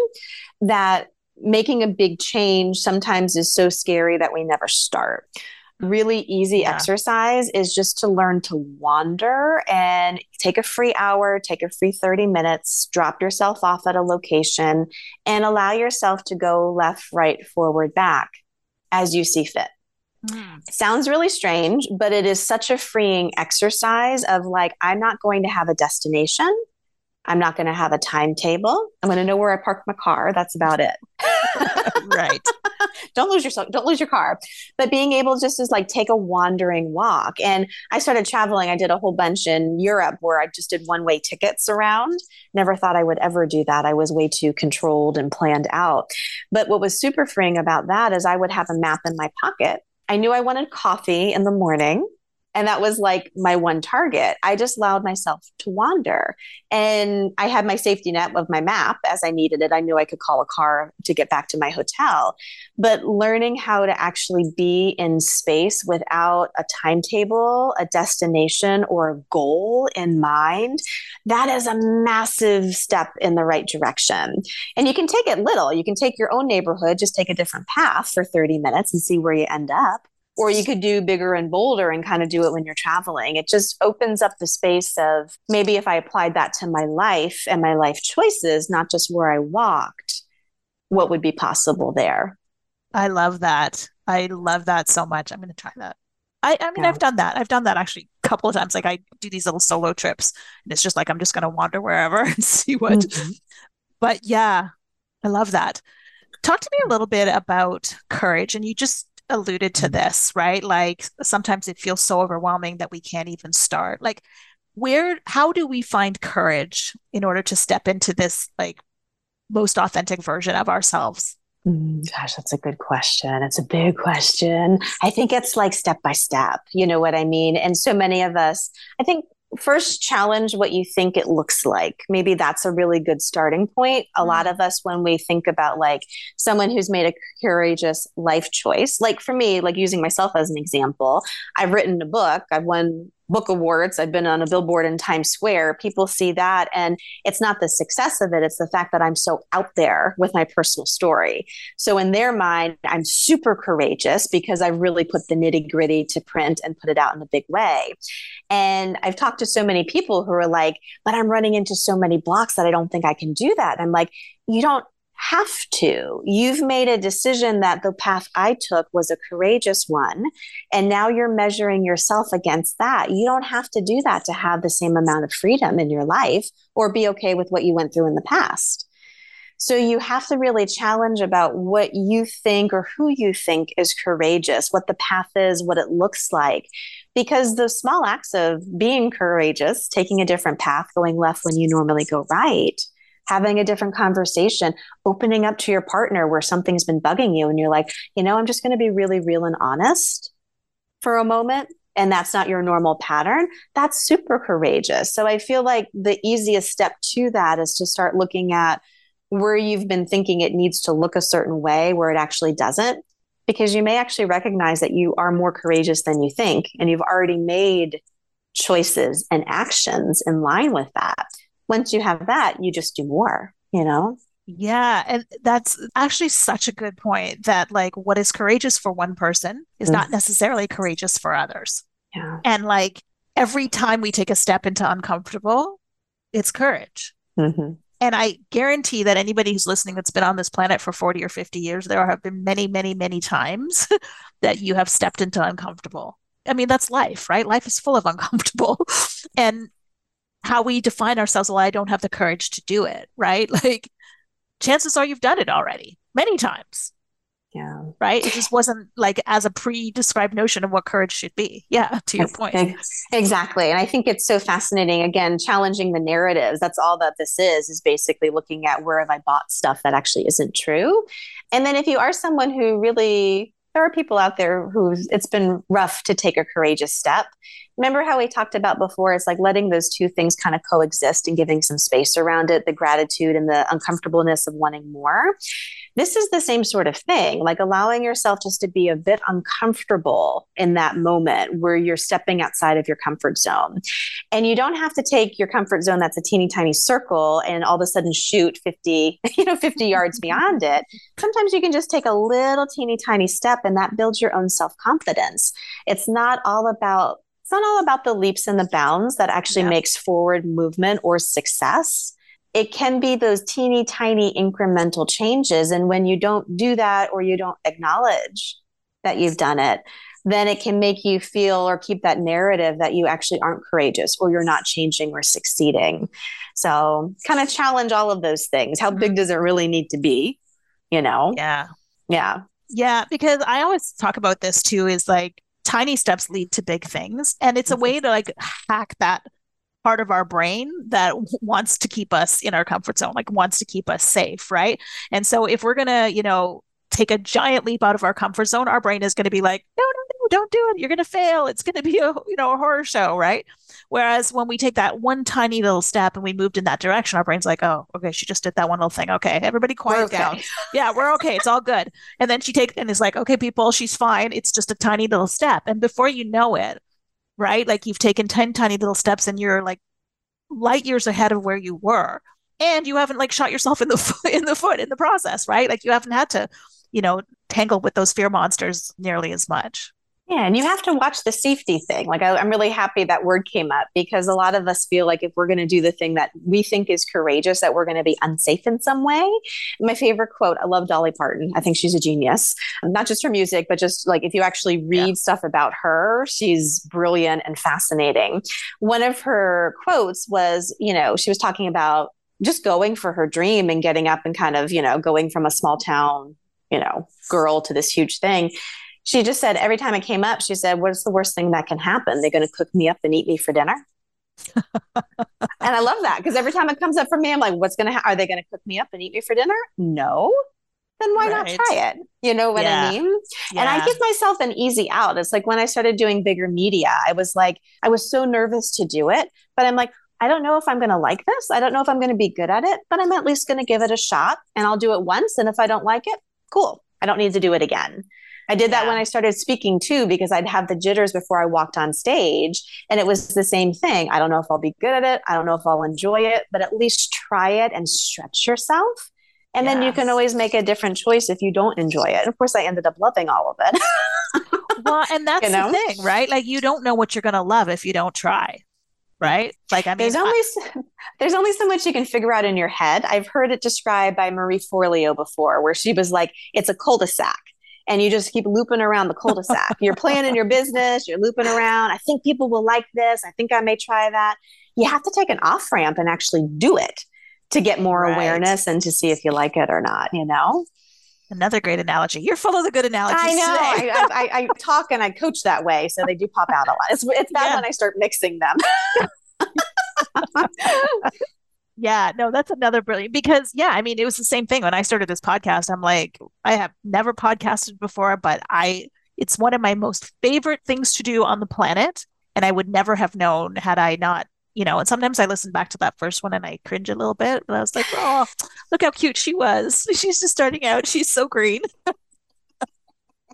Speaker 2: that making a big change sometimes is so scary that we never start really easy yeah. exercise is just to learn to wander and take a free hour, take a free 30 minutes, drop yourself off at a location, and allow yourself to go left, right, forward, back as you see fit. Mm. sounds really strange, but it is such a freeing exercise of like, I'm not going to have a destination. I'm not going to have a timetable. I'm going to know where I park my car. That's about it. *laughs*
Speaker 1: right. *laughs*
Speaker 2: don't lose yourself. Don't lose your car. But being able just to like take a wandering walk. And I started traveling. I did a whole bunch in Europe where I just did one way tickets around. Never thought I would ever do that. I was way too controlled and planned out. But what was super freeing about that is I would have a map in my pocket. I knew I wanted coffee in the morning. And that was like my one target. I just allowed myself to wander. And I had my safety net of my map as I needed it. I knew I could call a car to get back to my hotel. But learning how to actually be in space without a timetable, a destination, or a goal in mind, that is a massive step in the right direction. And you can take it little. You can take your own neighborhood, just take a different path for 30 minutes and see where you end up or you could do bigger and bolder and kind of do it when you're traveling. It just opens up the space of maybe if I applied that to my life and my life choices, not just where I walked, what would be possible there.
Speaker 1: I love that. I love that so much. I'm going to try that. I, I mean, yeah. I've done that. I've done that actually a couple of times. Like I do these little solo trips and it's just like, I'm just going to wander wherever *laughs* and see what. Mm-hmm. But yeah, I love that. Talk to me a little bit about courage. And you just alluded to mm-hmm. this, right? Like sometimes it feels so overwhelming that we can't even start. Like, where, how do we find courage in order to step into this, like, most authentic version of ourselves?
Speaker 2: Mm, gosh, that's a good question. It's a big question. I think it's like step by step. You know what I mean? And so many of us, I think first challenge what you think it looks like. Maybe that's a really good starting point. A lot of us, when we think about like someone who's made a courageous life choice, like for me, like using myself as an example, I've written a book, I've won book awards. I've been on a billboard in Times Square. People see that. And it's not the success of it, it's the fact that I'm so out there with my personal story. So, in their mind, I'm super courageous because I really put the nitty gritty to print and put it out in a big way. And I've talked to so many people who are like, but I'm running into so many blocks that I don't think I can do that. And I'm like, you don't have to. You've made a decision that the path I took was a courageous one. And now you're measuring yourself against that. You don't have to do that to have the same amount of freedom in your life or be okay with what you went through in the past. So you have to really challenge about what you think or who you think is courageous, what the path is, what it looks like. Because the small acts of being courageous, taking a different path, going left when you normally go right, having a different conversation, opening up to your partner where something's been bugging you and you're like, you know, I'm just going to be really real and honest for a moment. And that's not your normal pattern. That's super courageous. So I feel like the easiest step to that is to start looking at where you've been thinking it needs to look a certain way, where it actually doesn't, because you may actually recognize that you are more courageous than you think, and you've already made choices and actions in line with that once you have that, you just do more, you know?
Speaker 1: Yeah. And that's actually such a good point that, like, what is courageous for one person is mm-hmm. not necessarily courageous for others.
Speaker 2: Yeah.
Speaker 1: And, like, every time we take a step into uncomfortable, it's courage.
Speaker 2: Mm-hmm.
Speaker 1: And I guarantee that anybody who's listening that's been on this planet for 40 or 50 years, there have been many, many, many times *laughs* that you have stepped into uncomfortable. I mean, that's life, right? Life is full of uncomfortable. *laughs* and how we define ourselves well i don't have the courage to do it right? *laughs* Like chances are you've done it already many times.
Speaker 2: Yeah.
Speaker 1: Right? It just wasn't like as a pre-described notion of what courage should be. Yeah to your point.
Speaker 2: exactly. And i think it's so fascinating again challenging the narratives. That's all that this is is basically looking at where have i bought stuff that actually isn't true? And then if you are someone who really there are people out there who it's been rough to take a courageous step. Remember how we talked about before? It's like letting those two things kind of coexist and giving some space around it the gratitude and the uncomfortableness of wanting more this is the same sort of thing like allowing yourself just to be a bit uncomfortable in that moment where you're stepping outside of your comfort zone and you don't have to take your comfort zone that's a teeny tiny circle and all of a sudden shoot 50 *laughs* you know 50 yards *laughs* beyond it sometimes you can just take a little teeny tiny step and that builds your own self-confidence it's not all about it's not all about the leaps and the bounds that actually yeah. makes forward movement or success. It can be those teeny tiny incremental changes. And when you don't do that or you don't acknowledge that you've done it, then it can make you feel or keep that narrative that you actually aren't courageous or you're not changing or succeeding. So, kind of challenge all of those things. How big mm-hmm. does it really need to be? You know?
Speaker 1: Yeah.
Speaker 2: Yeah.
Speaker 1: Yeah. Because I always talk about this too is like tiny steps lead to big things. And it's a way to like hack that part of our brain that *laughs* wants to keep us in our comfort zone, like wants to keep us safe. Right. And so if we're going to, you know, take a giant leap out of our comfort zone, our brain is going to be like, no, no, no, don't do it. You're going to fail. It's going to be a, you know, a horror show, right? Whereas when we take that one tiny little step and we moved in that direction, our brain's like, oh, okay, she just did that one little thing. Okay, everybody quiet okay. down. *laughs* yeah, we're okay. It's all good. And then she takes and is like, okay, people, she's fine. It's just a tiny little step. And before you know it, right? Like you've taken 10 tiny little steps and you're like light years ahead of where you were. And you haven't like shot yourself in the *laughs* foot in the foot in the process, right? Like you haven't had to you know, tangle with those fear monsters nearly as much.
Speaker 2: Yeah, and you have to watch the safety thing. Like, I, am really happy that word came up because a lot of us feel like if we're going to do the thing that we think is courageous, that we're going to be unsafe in some way. My favorite quote I love Dolly Parton. I think she's a genius, not just her music, but just like if you actually read yeah. stuff about her, she's brilliant and fascinating. One of her quotes was, you know, she was talking about just going for her dream and getting up and kind of, you know, going from a small town you know, girl to this huge thing. She just said every time it came up, she said, What's the worst thing that can happen? They're going to cook me up and eat me for dinner. *laughs* and I love that because every time it comes up for me, I'm like, What's going to happen? Are they going to cook me up and eat me for dinner? No. Then why right. not try it? You know what yeah. I mean? Yeah. And I give myself an easy out. It's like when I started doing bigger media, I was like, I was so nervous to do it, but I'm like, I don't know if I'm going to like this. I don't know if I'm going to be good at it, but I'm at least going to give it a shot and I'll do it once. And if I don't like it, cool. I don't need to do it again. I did that when I started speaking too, because I'd have the jitters before I walked on stage. And it was the same thing. I don't know if I'll be good at it. I don't know if I'll enjoy it, but at least try it and stretch yourself. And yes. then you can always make a different choice if you don't enjoy it. And of course, I ended up loving all of it. *laughs*
Speaker 1: well, and that's you know? the thing, right? Like, you don't know what you're going to love if you don't try right? Like I mean,
Speaker 2: there's only I, there's only so much you can figure out in your head. I've heard it described by Marie Forleo before, where she was like, "It's a cul-de-sac." And you just keep looping around the cul-de-sac. you're planning your business, you're looping around. I think people will like this. I think I may try that. You have to take an off ramp and actually do it to get more right. awareness and to see if you like it or not, you know?
Speaker 1: Another great analogy. You're full of the good analogies. I
Speaker 2: know. I, I, I, talk and I coach that way, so they do pop out a lot. It's, it's bad yeah. when I start mixing them. *laughs*
Speaker 1: yeah, no, that's another brilliant because yeah, I mean, it was the same thing when I started this podcast. I'm like, I have never podcasted before, but I it's one of my most favorite things to do on the planet, and I would never have known had I not you know, and sometimes I listen back to that first one and I cringe a little bit, but I was like, oh, look how cute she was. *laughs* She's just starting out. She's so green. *laughs*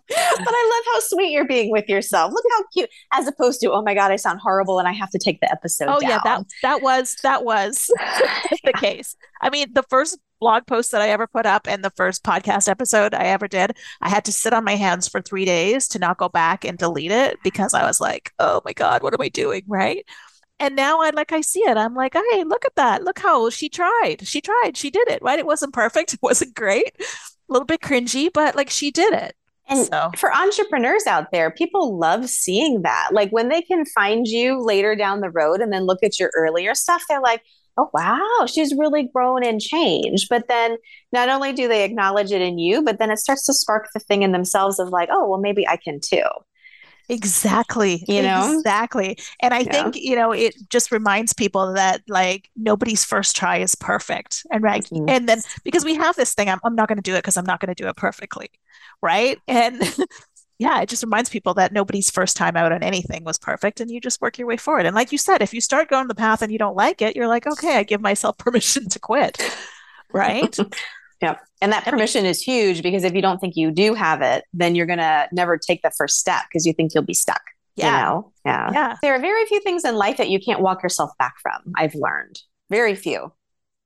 Speaker 1: but
Speaker 2: I love how sweet you're being with yourself. Look how cute, as opposed to, oh my god, I sound horrible and I have to take the episode. Oh down.
Speaker 1: yeah, that that was that was *laughs* the case. I mean, the first blog post that I ever put up and the first podcast episode I ever did, I had to sit on my hands for three days to not go back and delete it because I was like, oh my god, what am I doing? Right and now I like I see it. I'm like, hey, look at that. Look how she tried. She tried. She did it. Right? It wasn't perfect. *laughs* It wasn't great. A little bit cringy, but like she did it.
Speaker 2: And so. for entrepreneurs out there, people love seeing that. Like when they can find you later down the road and then look at your earlier stuff, they're like, oh, wow, she's really grown and changed. But then not only do they acknowledge it in you, but then it starts to spark the thing in themselves of like, oh, well, maybe I can too.
Speaker 1: Exactly. You know, exactly. And I yeah. think, you know, it just reminds people that like nobody's first try is perfect. And right. Mm-hmm. And then because we have this thing, I'm, I'm not going to do it because I'm not going to do it perfectly. Right. And *laughs* yeah, it just reminds people that nobody's first time out on anything was perfect and you just work your way forward. And like you said, if you start going the path and you don't like it, you're like, okay, I give myself *laughs* permission to quit. Right. *laughs*
Speaker 2: Yeah. And that permission is huge because if you don't think you do have it, then you're going to never take the first step because you think you'll be stuck. Yeah. You know? Yeah. Yeah. There are very few things in life that you can't walk yourself back from. I've learned very few.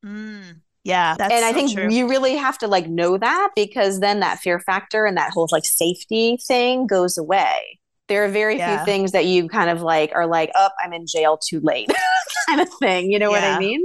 Speaker 1: Mm, yeah.
Speaker 2: and I so think true. you really have to like know that because then that fear factor and that whole like safety thing goes away. There are very yeah. few things that you kind of like are like, oh, I'm in jail too late *laughs* kind of thing. You know yeah. what I mean?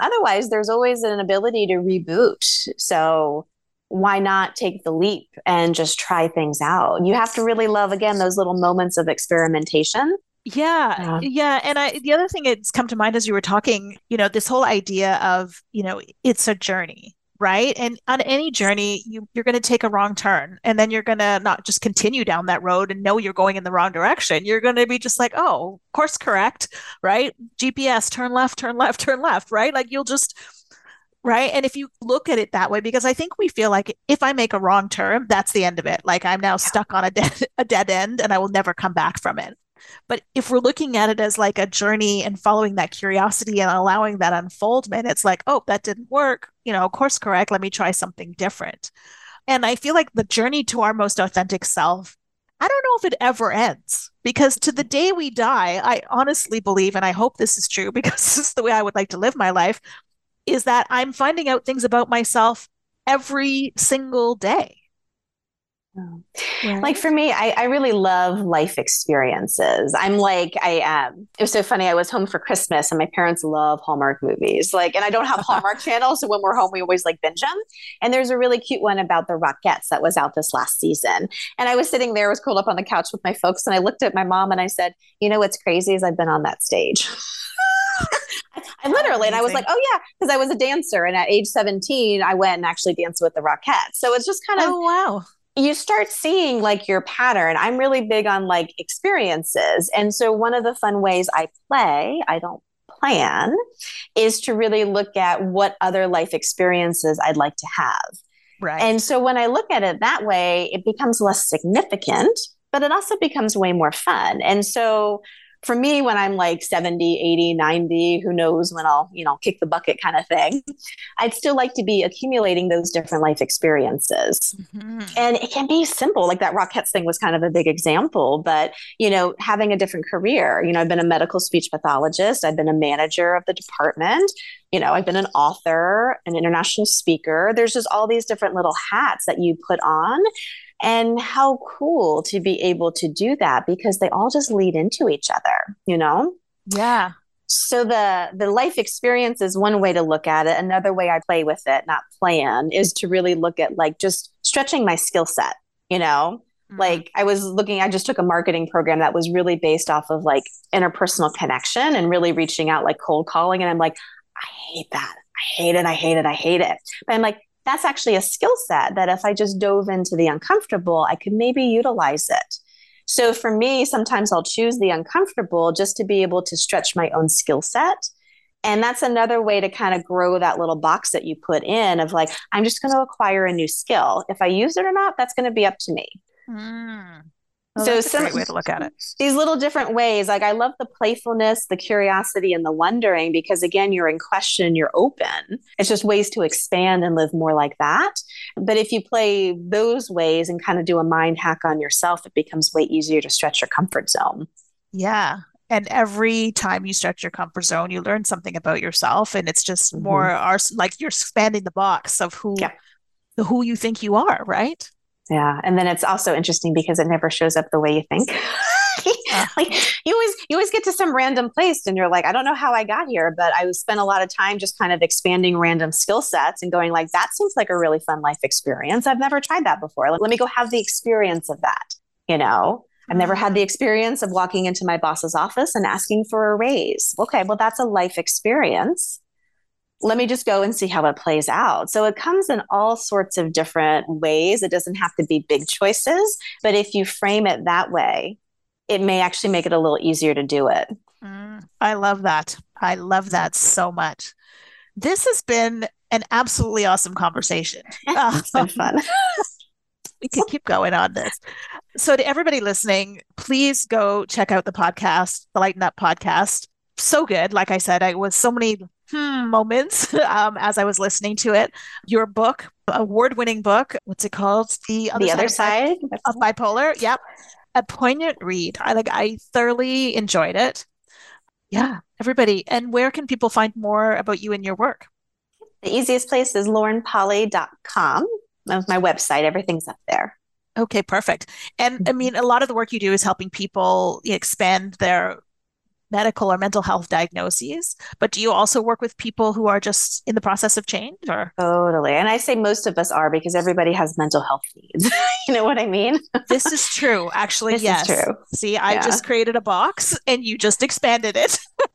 Speaker 2: Otherwise, there's always an ability to reboot. So why not take the leap and just try things out? You have to really love, again, those little moments of experimentation.
Speaker 1: Yeah, yeah, yeah. And I, the other thing that's come to mind as you were talking, you know, this whole idea of, you know, it's a journey right? And on any journey, you, you're going to take a wrong turn and then you're going to not just continue down that road and know you're going in the wrong direction. You're going to be just like, oh, course correct, right? GPS, turn left, turn left, turn left, right? Like you'll just, right? And if you look at it that way, because I think we feel like if I make a wrong turn, that's the end of it. Like I'm now stuck on a dead, *laughs* a dead end and I will never come back from it. But if we're looking at it as like a journey and following that curiosity and allowing that unfoldment, it's like, oh, that didn't work. You know, course correct. Let me try something different. And I feel like the journey to our most authentic self, I don't know if it ever ends because to the day we die, I honestly believe, and I hope this is true *laughs* because this is the way I would like to live my life, is that I'm finding out things about myself every single day.
Speaker 2: Right. Like for me, I, I really love life experiences. I'm like, I um it was so funny. I was home for Christmas and my parents love Hallmark movies. Like, and I don't have *laughs* Hallmark channels, so when we're home, we always like binge them. And there's a really cute one about the Rockettes that was out this last season. And I was sitting there, was curled up on the couch with my folks, and I looked at my mom and I said, you know what's crazy is I've been on that stage. *laughs* I literally, and I was like, oh yeah, because I was a dancer, and at age 17, I went and actually danced with the Rockettes. So it's just kind of
Speaker 1: oh wow
Speaker 2: you start seeing like your pattern. I'm really big on like experiences. And so one of the fun ways I play, I don't plan, is to really look at what other life experiences I'd like to have. Right. And so when I look at it that way, it becomes less significant, but it also becomes way more fun. And so for me when i'm like 70 80 90 who knows when i'll you know kick the bucket kind of thing i'd still like to be accumulating those different life experiences mm-hmm. and it can be simple like that rockettes thing was kind of a big example but you know having a different career you know i've been a medical speech pathologist i've been a manager of the department you know i've been an author an international speaker there's just all these different little hats that you put on and how cool to be able to do that because they all just lead into each other, you know?
Speaker 1: Yeah.
Speaker 2: So the the life experience is one way to look at it. Another way I play with it, not plan, is to really look at like just stretching my skill set, you know? Mm-hmm. Like I was looking, I just took a marketing program that was really based off of like interpersonal connection and really reaching out like cold calling. And I'm like, I hate that. I hate it. I hate it. I hate it. But I'm like, that's actually a skill set that if I just dove into the uncomfortable, I could maybe utilize it. So for me, sometimes I'll choose the uncomfortable just to be able to stretch my own skill set. And that's another way to kind of grow that little box that you put in of like, I'm just going to acquire a new skill. If I use it or not, that's going to be up to me.
Speaker 1: Mm. Well, so some way to look at it.
Speaker 2: These little different ways. Like I love the playfulness, the curiosity, and the wondering because again, you're in question, you're open. It's just ways to expand and live more like that. But if you play those ways and kind of do a mind hack on yourself, it becomes way easier to stretch your comfort zone.
Speaker 1: Yeah. And every time you stretch your comfort zone, you learn something about yourself. And it's just mm-hmm. more our, like you're expanding the box of who yeah. who you think you are, right?
Speaker 2: Yeah. And then it's also interesting because it never shows up the way you think. *laughs* like you always you always get to some random place and you're like, I don't know how I got here, but I spent a lot of time just kind of expanding random skill sets and going like, that seems like a really fun life experience. I've never tried that before. Like, let me go have the experience of that. You know, I've never had the mm-hmm. experience of walking into my boss's office and asking for a raise. Okay, well, that's a life experience let me just go and see how it plays out. So it comes in all sorts of different ways. It doesn't have to be big choices, but if you frame it that way, it may actually make it a little easier to do it.
Speaker 1: Mm, I love that. I love that so much. This has been an absolutely awesome conversation. *laughs*
Speaker 2: it's been fun. *laughs* *laughs*
Speaker 1: we could keep going on this. So, to everybody listening, please go check out the podcast, the Lighten Up podcast. So good. Like I said, I was so many hmm moments *laughs* um, as I was listening to it. Your book, award-winning book, what's it called?
Speaker 2: The other, the side, other side
Speaker 1: of bipolar. Yep, a poignant read. I like. I thoroughly enjoyed it. Yeah, everybody. And where can people find more about you and your work?
Speaker 2: The easiest place is laurenpolly.com. That's my website. Everything's up there.
Speaker 1: Okay, perfect. And I mean, a lot of the work you do is helping people expand their medical or mental health diagnoses, but do you also work with people who are just in the process of change or?
Speaker 2: Totally. And I say most of us are because everybody has mental health needs. *laughs* you know what I mean?
Speaker 1: this is true. *laughs* Actually,
Speaker 2: this
Speaker 1: yes.
Speaker 2: Is true.
Speaker 1: See, I yeah. just created a box and you just expanded it. *laughs*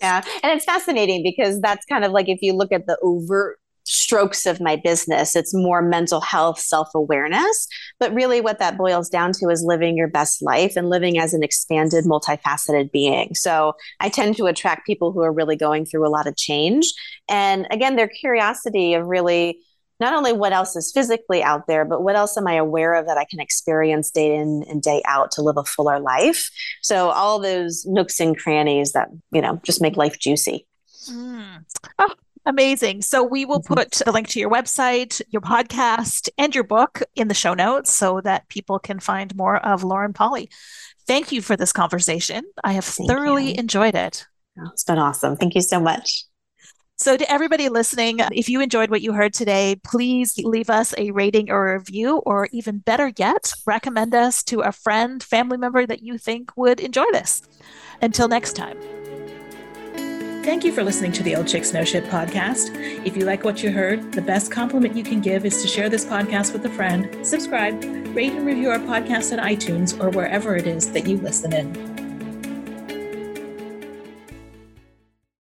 Speaker 2: yeah. And it's fascinating because that's kind of like if you look at the overt strokes of my business. It's more mental health, self awareness. But really, what that boils down to is living your best life and living as an expanded, multifaceted being. So I tend to attract people who are really going through a lot of change. And again, their curiosity of really not only what else is physically out there, but what else am I aware of that I can experience day in and day out to live a fuller life? So all those nooks and crannies that, you know, just make life juicy.
Speaker 1: Mm. Oh, Amazing. So we will mm-hmm. put the link to your website, your podcast, and your book in the show notes so that people can find more of Lauren Polly. Thank you for this conversation. I have Thank thoroughly you. enjoyed it.
Speaker 2: Oh, it's been awesome. Thank you so much.
Speaker 1: So, to everybody listening, if you enjoyed what you heard today, please leave us a rating or a review, or even better yet, recommend us to a friend, family member that you think would enjoy this. Until next time. Thank you for listening to the Old Chicks No Shit podcast. If you like what you heard, the best compliment you can give is to share this podcast with a friend, subscribe, rate and review our podcast on iTunes or wherever it is that you listen in.